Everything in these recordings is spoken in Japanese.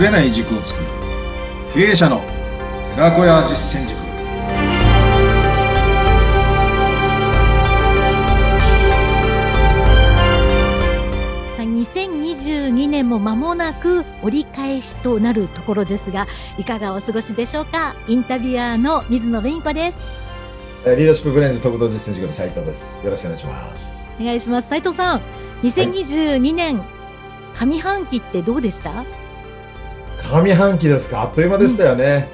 ぶれない軸を作る。経営者の寺子屋実践塾。さあ2022年も間もなく折り返しとなるところですがいかがお過ごしでしょうか？インタビュアーの水野紅子です。えーリーダーシップブレインズ特動実践塾の斉藤です。よろしくお願いします。お願いします。斉藤さん2022年上半期ってどうでした？上半期ですか、あっという間でしたよね。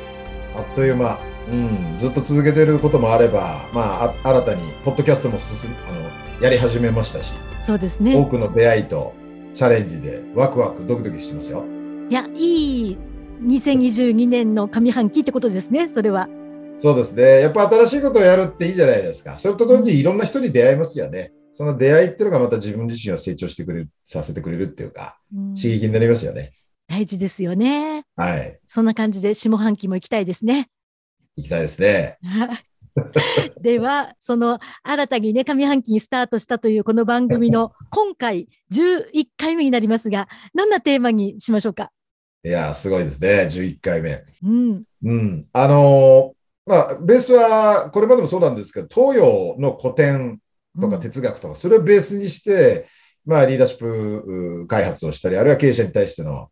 あっという間。うん、ずっと続けてることもあれば、まあ、あ新たにポッドキャストも進あのやり始めましたし、そうです多ねくの出会いとチャレンジでワクワクドキドキしてますよ。いやいい2022年の上半期ってことですねそれはそうですね。やっぱ新しいことをやるっていいじゃないですか。それと同時にいろんな人に出会いますよね。その出会いっていうのがまた自分自身を成長してくれる、させてくれるっていうか、うん刺激になりますよね。大事ですよねはい。そんな感じで下半期も行きたいですね行きたいですね。ではその新たにね上半期にスタートしたというこの番組の 今回11回目になりますがどんなテーマにしましょうか、いやー、すごいですね。11回目。うん、うん。あのーまあ、ベースは、これまでもそうなんですけど、東洋の古典とか哲学とか、それをベースにして、まあ、リーダーシップう開発をしたり、あるいは経営者に対しての、あ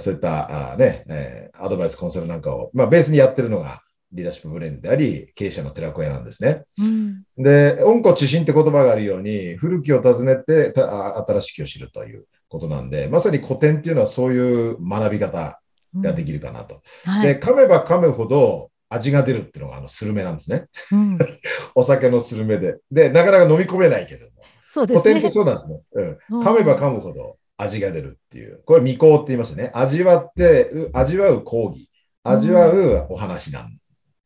そういったあね、えーアドバイス、コンサルなんかを、まあ、ベースにやってるのが、リーダーシップブレンドであり、経営者の寺子屋なんですね。うんで、温故知新って言葉があるように、古きを訪ねてたあ新しきを知るということなんで、まさに古典っていうのはそういう学び方ができるかなと。で、はい、噛めば噛むほど味が出るっていうのがあのスルメなんですね。うん、お酒のスルメで。で、なかなか飲み込めないけども。そうですね古典ってそうなんですね。うん。噛めば噛むほど味が出るっていう。これ未行って言いましたね。味わって、う味わう講義。味わうお話なん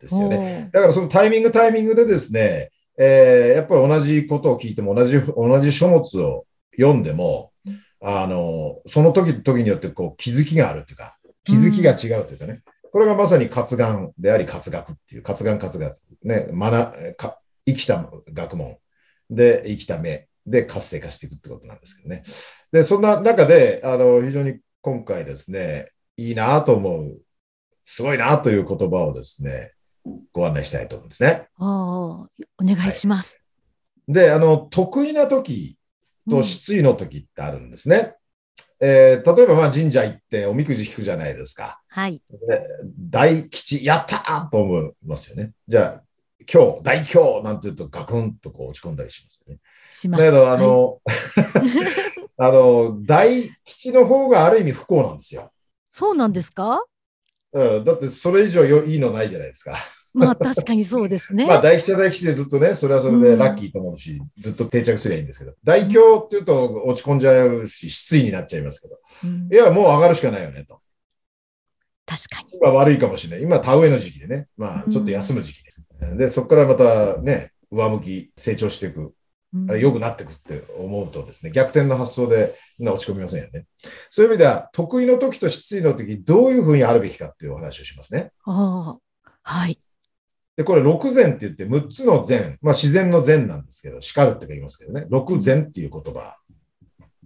ですよね。ねだからそのタイミングタイミングでですね、えーやっぱり同じことを聞いても同じ、同じ書物を読んでも、あの、その時時によってこう気づきがあるっていうか、気づきが違うというかね、これがまさに活眼であり活学っていう、活眼活学、ね、学か生きた学問で生きた目で活性化していくってことなんですけどね。で、そんな中で、あの、非常に今回ですね、いいなと思う、すごいなという言葉をですね、ご案内したいと思うんですね。お願いします、で、あの、得意な時と失意の時ってあるんですね。えー例えば、まあ、神社行っておみくじ引くじゃないですか。はいで大吉、やったーと思いますよね。じゃあ、今日、大今日なんて言うとガクンとこう落ち込んだりしますよね。しますだけど、あはいの、あの、大吉の方がある意味不幸なんですよ。そうなんですか？うん、だってそれ以上よいいのないじゃないですか。まあ確かにそうですね、まあ大吉は大吉でずっとね、それはそれでラッキーと思うし、ずっと定着すればいいんですけど、大凶っていうと落ち込んじゃうし、失意になっちゃいますけど、うん。いや、もう上がるしかないよねと。確かに。今悪いかもしれない。今田植えの時期でね、まあちょっと休む時期で。で、そこからまたね、上向き、成長していく、うん良くなっていくって思うとですね、逆転の発想で落ち込みませんよね。そういう意味では、得意の時と失意の時、どういうふうにあるべきかっていうお話をしますね。ああはいで、これ、六禅って言って、6つの禅、まあ自然の禅なんですけど、叱るって言いますけどね、六禅っていう言葉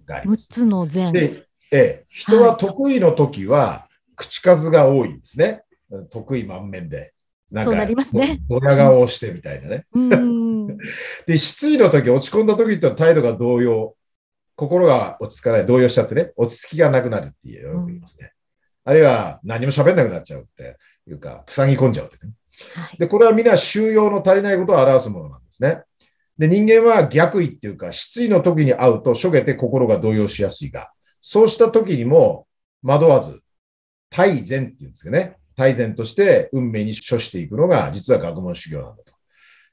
がありま6す。つの禅で、ええ、人は得意の時は、口数が多いんですね。得意満面で。なんか、そうなりますねドヤ顔をしてみたいなね。うん で、失意の時、落ち込んだ時って態度が動揺。心が落ち着かない、動揺しちゃってね、落ち着きがなくなるってよく言いますね。あるいは、何も喋んなくなっちゃうっていうか、塞ぎ込んじゃうってね。はいで、これは皆収容の足りないことを表すものなんですね。で、人間は逆位っていうか、失意の時に会うと、しょげて心が動揺しやすいが、そうした時にも惑わず、大善っていうんですけどね、大善として運命に処していくのが、実は学問修行なんだと。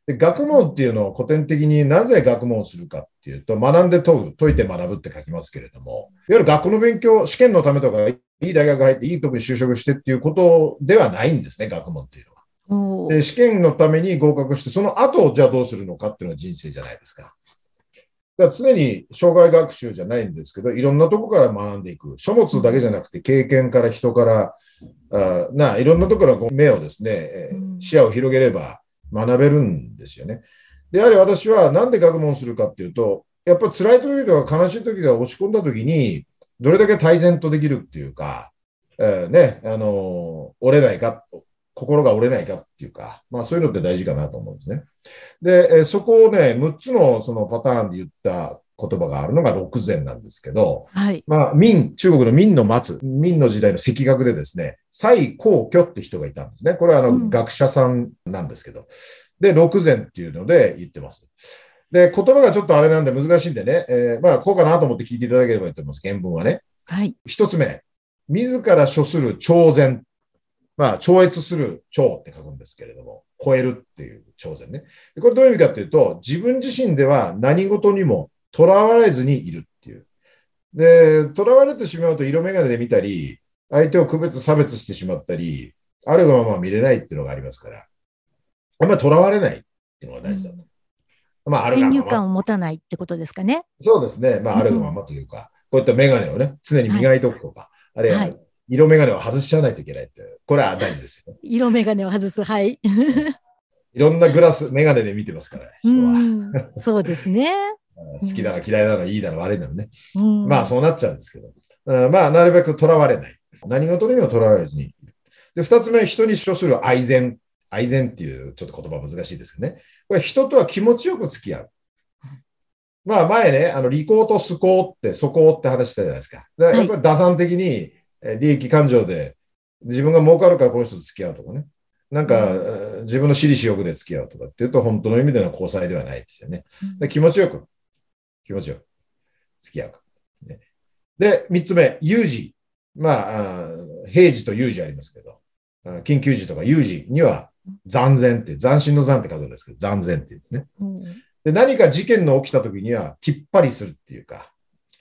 で、学問っていうのを古典的になぜ学問をするかっていうと、学んで問う、解いて学ぶって書きますけれども、いわゆる学校の勉強、試験のためとか、いい大学入って、いいとこに就職してっていうことではないんですね、学問っていうのは。で、試験のために合格して、その後、じゃあどうするのかっていうのが人生じゃないですか。だから常に障害学習じゃないんですけど、いろんなとこから学んでいく。書物だけじゃなくて、経験から人から、あないろんなところからこう目をですね、え視野を広げれば学べるんですよね。で、やはり私はなんで学問をするかっていうと、やっぱり辛い時とか悲しい時が落ち込んだ時に、どれだけ大然とできるっていうか、えーね、あのー折れないか、心が折れないかっていうか、まあそういうのって大事かなと思うんですね。で、えーそこをね、6つのそのパターンで言った言葉があるのが六禅なんですけど、はい。まあ、明、中国の明の末、明の時代の赤学でですね、蔡光居って人がいたんですね。これはあの、うん学者さんなんですけど。で、六禅っていうので言ってます。で、言葉がちょっとあれなんで難しいんでね、えーまあ、こうかなと思って聞いていただければと思います。原文はね。はい。一つ目、自ら処する超然。まあ、超越する超って書くんですけれども、超えるっていう超然ね。でこれどういう意味かっていうと、自分自身では何事にも囚われずにいるっていう。で、囚われてしまうと色眼鏡で見たり、相手を区別差別してしまったり、あるがまま見れないっていうのがありますから、あんまり囚われないっていうのが大事だと。まあ、あるが先入まま。観を持たないってことですかね。そうですね。まあ、あるがままというか、こういったメガネをね、常に磨いておくとか、あるいははい色メガネを外しちゃわないといけないって、これは大事ですよね。色眼鏡を外す。はい。いろんなグラス、メガネで見てますから、う人は。ん。そうですね。好きだの嫌いだの、いいだの悪いだのね。うん。まあ、そうなっちゃうんですけど。うんまあ、なるべく囚われない。何事にも囚われずに。で、二つ目、人に処する愛善。愛善っていうちょっと言葉難しいですけどね。これ人とは気持ちよく付き合う。まあ前ね、あの利口と素行って、素行って話したじゃないですか。だからやっぱり打算的にえー利益感情で自分が儲かるからこの人と付き合うとかね。なんか、えー自分の私利私欲で付き合うとかっていうと本当の意味での交際ではないですよね。で気持ちよく、気持ちよく付き合う。ね、で、三つ目、有事。まあ、平時と有事ありますけど、緊急時とか有事には残然って、斬新の残って書くんですけど、残然っていうんですね。うんで、何か事件の起きた時には、きっぱりするっていうか、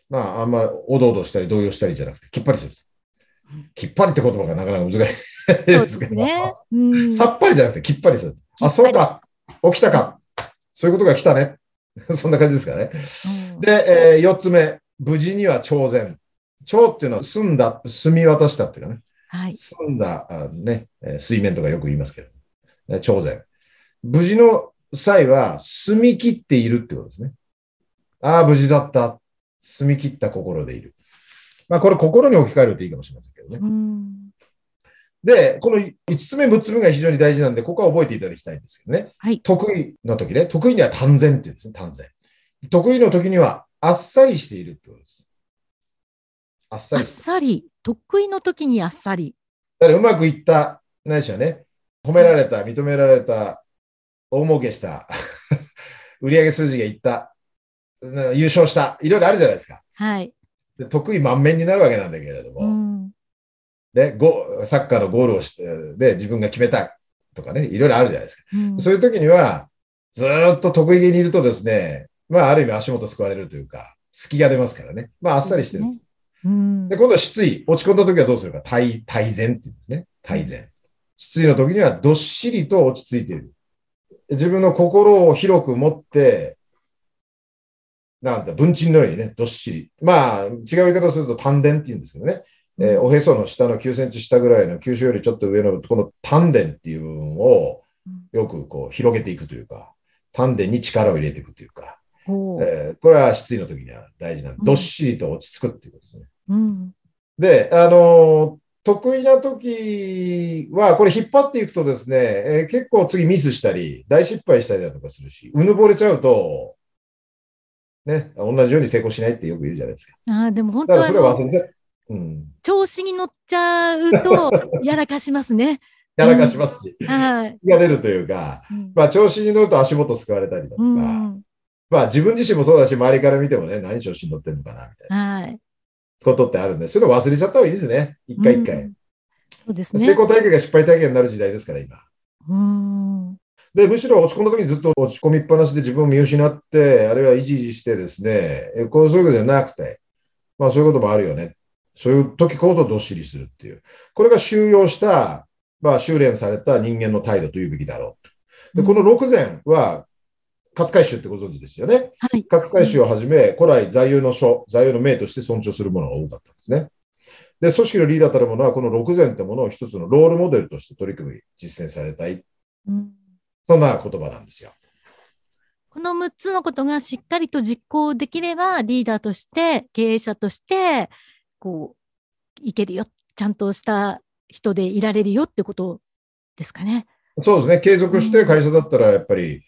まあ、あんまおどおどしたり動揺したりじゃなくて、きっぱりする。きっぱりって言葉がなかなか難しいでですすけど、ね。うん。さっぱりじゃなくて、きっぱりする。あ、そうか。起きたか。そういうことが来たね。そんな感じですかね。うんで、えー、四つ目、無事には超然。超っていうのは澄んだ、澄み渡したっていうかね。はい。澄んだ、あね、えー水面とかよく言いますけど、ね、超然。無事の際は、澄み切っているってことですね。ああ、無事だった。澄み切った心でいる。まあ、これ心に置き換えるといいかもしれませんけどね。うん。で、この5つ目、6つ目が非常に大事なんで、ここは覚えていただきたいんですけどね。はい。得意の時ね、得意には単然っていうんですね、単然。得意の時にはあっさりしているってことです。あっさあっり。さり。得意の時にあっさり。だからうまくいった、ないしはね、褒められた、認められた、大儲けした、売上数字がいった、うん優勝した、いろいろあるじゃないですか。はい。で得意満面になるわけなんだけれども、うん。でゴサッカーのゴールをしてで自分が決めたとかね、いろいろあるじゃないですか。うんそういう時には、ずーっと得意げにいるとですね、まあ、ある意味足元救われるというか、隙が出ますからね。まあ、あっさりしてる。ですねうんで、。今度は失意。落ち込んだ時はどうする？か。大、大善って言うんですね。大善。失意の時にはどっしりと落ち着いている。自分の心を広く持って、なんて、文鎮のようにね、どっしり。まあ、違う言い方をすると丹田って言うんですけどね。えーおへその下の9センチ下ぐらいの九州よりちょっと上のこの丹田っていう部分をよくこう広げていくというか、丹田に力を入れていくというか、えーこれは失意の時には大事なんで、うんどっしりと落ち着くっていうことですね。うん。で、あのー得意な時は、これ引っ張っていくとですね、えー結構次ミスしたり、大失敗したりだとかするし、うぬぼれちゃうと、ね、同じように成功しないってよく言うじゃないですか。ああ、でも本だからそれ当は忘れちゃう。うん。調子に乗っちゃうと、やらかしますね。やらかしますし、はい。隙が出るというか、うんまあ調子に乗ると足元すくわれたりだとか、うん。まあ自分自身もそうだし、周りから見てもね、何調子に乗ってんのかな、みたいなはい。ことってあるんで、それを忘れちゃった方がいいですね。一回一回。うんそうですね。成功体験が失敗体験になる時代ですから、今。うん。で、むしろ落ち込んだ時にずっと落ち込みっぱなしで自分を見失って、あるいはイジイジしてですね、えこうそういうことじゃなくて、まあそういうこともあるよね。そういう時こそどっしりするっていう。これが収容した、まあ修練された人間の態度というべきだろう。で、この六禅は、勝海舟ってご存知ですよね。はい。勝海舟をはじめ、古来座右の書、座右の銘として尊重するものが多かったんですね。で、組織のリーダーたるものは、この六禅ってものを一つのロールモデルとして取り組み、実践されたい。うんそんな言葉なんですよ。この6つのことがしっかりと実行できれば、リーダーとして、経営者として、こう、いけるよっちゃんとした人でいられるよってことですかね。そうですね。継続して会社だったらやっぱり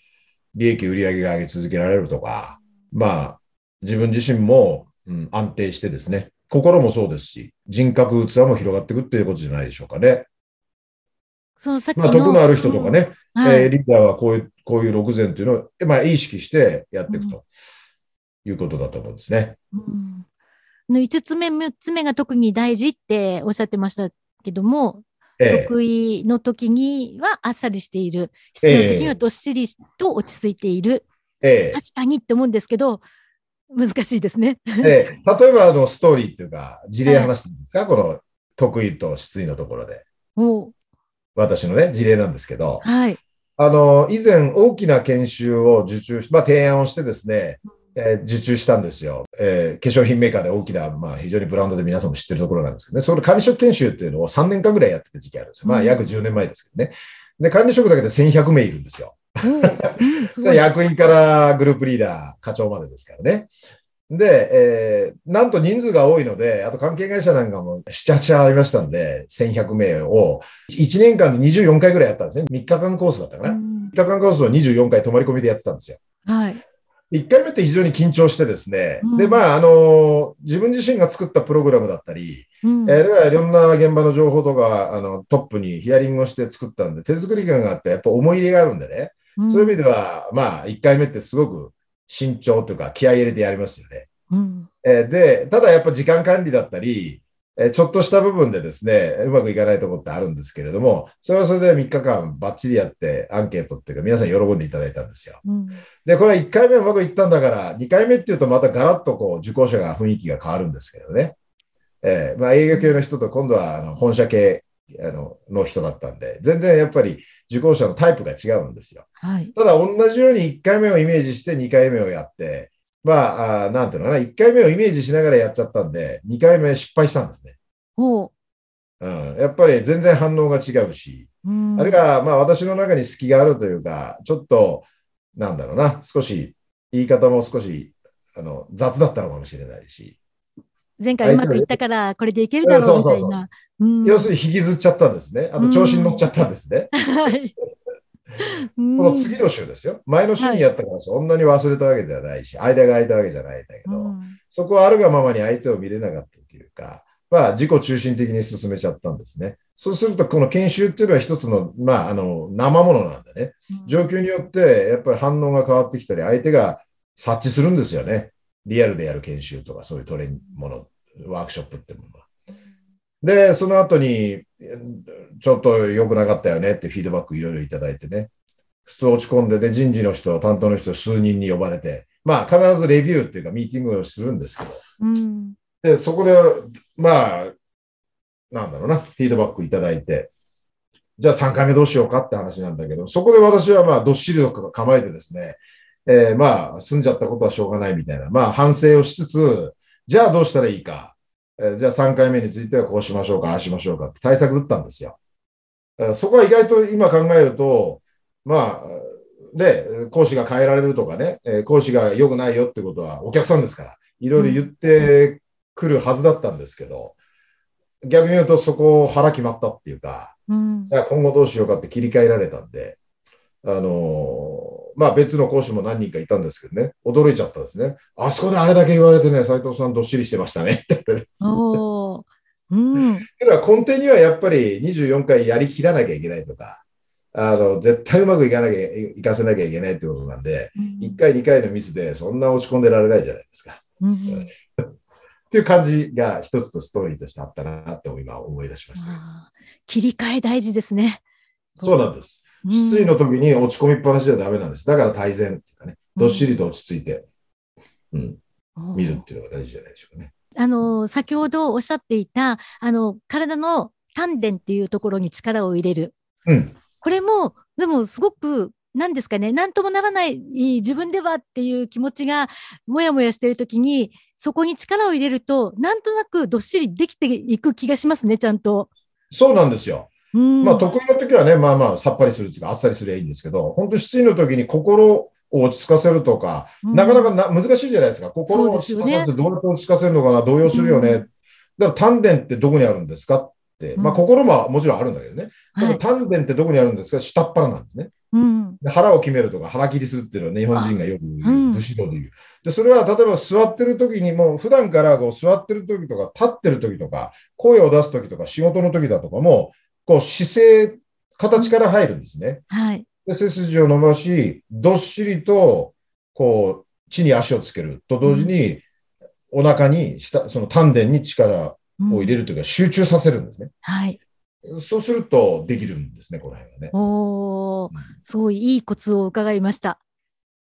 利益、売上が上げ続けられるとか、まあ、自分自身も、うん、安定してですね、心もそうですし、人格、器も広がっていくっていうことじゃないでしょうかね。そのさっきまあ、得のある人とかね、うんはいえーリーダーはこういう、こういう6前というのを、まあ、意識してやっていくということだと思うんですね。うんの5つ目、6つ目が特に大事っておっしゃってましたけども、ええ得意の時にはあっさりしている。必要な時にはどっしりと落ち着いている。ええ確かにって思うんですけど、難しいですね。ええ 例えばあのストーリーっていうか、事例話していいですか、この得意と失意のところで。おう私のね、事例なんですけど、はい。あの、以前大きな研修を受注し、まあ提案をしてですね、えー受注したんですよ。えー化粧品メーカーで大きな、まあ非常にブランドで皆さんも知ってるところなんですけどね、その管理職研修っていうのを3年間ぐらいやってた時期あるんですよ。まあうん約10年前ですけどね。で、管理職だけで1100名いるんですよ。おううん。役員からグループリーダー、課長までですからね。で、えーなんと人数が多いので、あと関係会社なんかも7、8ありましたんで、1100名を1年間で24回ぐらいやったんですね。3日間コースだったかな。うん3日間コースを24回泊まり込みでやってたんですよ。はい。1回目って非常に緊張してですね、うん。で、まあ、あの、自分自身が作ったプログラムだったり、うん。えー、ではいろんな現場の情報とか、あの、トップにヒアリングをして作ったんで、手作り感があって、やっぱ思い入れがあるんでね、うん。そういう意味では、まあ、1回目ってすごく慎重というか、気合い入れてやりますよね。うん。えーで、ただやっぱ時間管理だったり、えーちょっとした部分でですね、うまくいかないところってあるんですけれども、それはそれで3日間バッチリやって、アンケートっていうか、皆さん喜んでいただいたんですよ。うんで、これは1回目うまくいったんだから、2回目っていうとまたガラッとこう受講者が雰囲気が変わるんですけどね。えーまあ営業系の人と今度はあの本社系あのの人だったんで、全然やっぱり受講者のタイプが違うんですよ。はい。ただ同じように1回目をイメージして2回目をやって、まあ、なんていうのかな、1回目をイメージしながらやっちゃったんで、2回目失敗したんですね。おううん、やっぱり全然反応が違うし、うんあるいは、まあ私の中に隙があるというか、ちょっと、なんだろうな、少し、言い方も少し、あの、雑だったのかもしれないし、前回うまくいったから、これでいけるだろうみたいな。うん要するに引きずっちゃったんですね。あと調子に乗っちゃったんですね。はい。この次の週ですよ。前の週にやったからそんなに忘れたわけではないし、間が空いたわけじゃないんだけど、うんそこはあるがままに相手を見れなかったっていうか、まあ自己中心的に進めちゃったんですね。そうすると、この研修っていうのは一つの、まあ、あの、生ものなんでね。状況によって、やっぱり反応が変わってきたり、相手が察知するんですよね。リアルでやる研修とか、そういうトレーニングもの、ワークショップっていうものは。で、その後に、ちょっと良くなかったよねってフィードバックいろいろいただいてね。普通落ち込んでね、人事の人、担当の人数人に呼ばれて、まあ必ずレビューっていうかミーティングをするんですけど、うん。で、そこで、まあ、なんだろうな、フィードバックいただいて、じゃあ3回目どうしようかって話なんだけど、そこで私はまあ、どっしりと構えてですね、えーまあ、済んじゃったことはしょうがないみたいな、まあ、反省をしつつ、じゃあどうしたらいいか、えーじゃあ3回目についてはこうしましょうか、ああしましょうかって対策打ったんですよ。えーそこは意外と今考えると、まあ、で、講師が変えられるとかね、えー講師が良くないよってことはお客さんですから、いろいろ言ってくるはずだったんですけど、逆に言うとそこを腹決まったっていうか、うんじゃあ今後どうしようかって切り替えられたんで、あのーまあ別の講師も何人かいたんですけどね、驚いちゃったんですね。あそこであれだけ言われてね、斉藤さんどっしりしてましたね。おーうんけど根底にはやっぱり24回やりきらなきゃいけないとか、あの、絶対うまくいかなきゃ、いかせなきゃいけないってことなんで、1回、2回のミスでそんな落ち込んでられないじゃないですか。うん っていう感じが一つとストーリーとしてあったなって今思い出しました。切り替え大事ですね。そうなんです。失意の時に落ち込みっぱなしじゃダメなんです。だから大前っていうかね、どっしりと落ち着いて、うん、うん見るっていうのが大事じゃないでしょうかね。あの、先ほどおっしゃっていた、あの、体の丹田っていうところに力を入れる。うん。これも、でもすごく、何ですかね、なんともならない自分ではっていう気持ちがもやもやしているときに、そこに力を入れると、なんとなくどっしりできていく気がしますね、ちゃんと。そうなんですよ。うん。まあ得意の時はね、まあまあさっぱりするっていうかあっさりすればいいんですけど、本当失意の時に心を落ち着かせるとか、うんなかなかな難しいじゃないですか。心を落ち着かせるってどうやって落ち着かせるのかな、動揺するよね。うんだから丹田ってどこにあるんですかってまあ心ももちろんあるんだけどね。ただはい。丹田ってどこにあるんですか下っ腹なんですね。うん。で腹を決めるとか腹切りするっていうのは日本人がよく武士道で言う。で、それは例えば座ってる時にも、普段からこう座ってる時とか立ってる時とか、声を出す時とか仕事の時だとかも、こう姿勢、形から入るんですね。はい。で、背筋を伸ばし、どっしりと、こう、地に足をつけると同時に、お腹に下、その丹田に力うんを入れるというか、集中させるんですね。はい。そうするとできるんですね、この辺がね。おーうん、すごいいいコツを伺いました。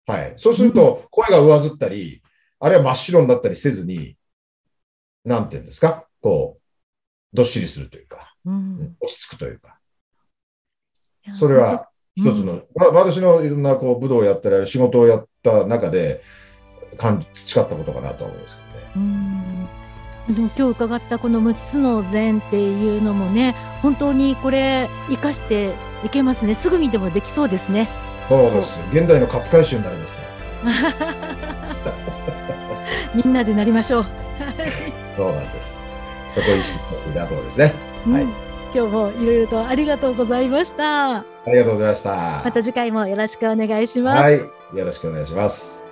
はい。そうすると、声が上ずったり、あるいは真っ白になったりせずに、なんていうんですか、こう、どっしりするというか、うん。落ち着くというか、それは一つの、わ私のいろんなこう武道をやったり、仕事をやった中で、感じ培ったことかなと思うんですけどね。うんでも今日伺ったこの6つの禅っていうのもね本当にこれ生かしていけますねすぐにでもできそうですねそうです。現代の勝海舟になりますね。みんなでなりましょう、そうなんです。そこを意識していただところですね。はいうん今日もいろいろとありがとうございましたありがとうございました。また次回もよろしくお願いします、はい。よろしくお願いします。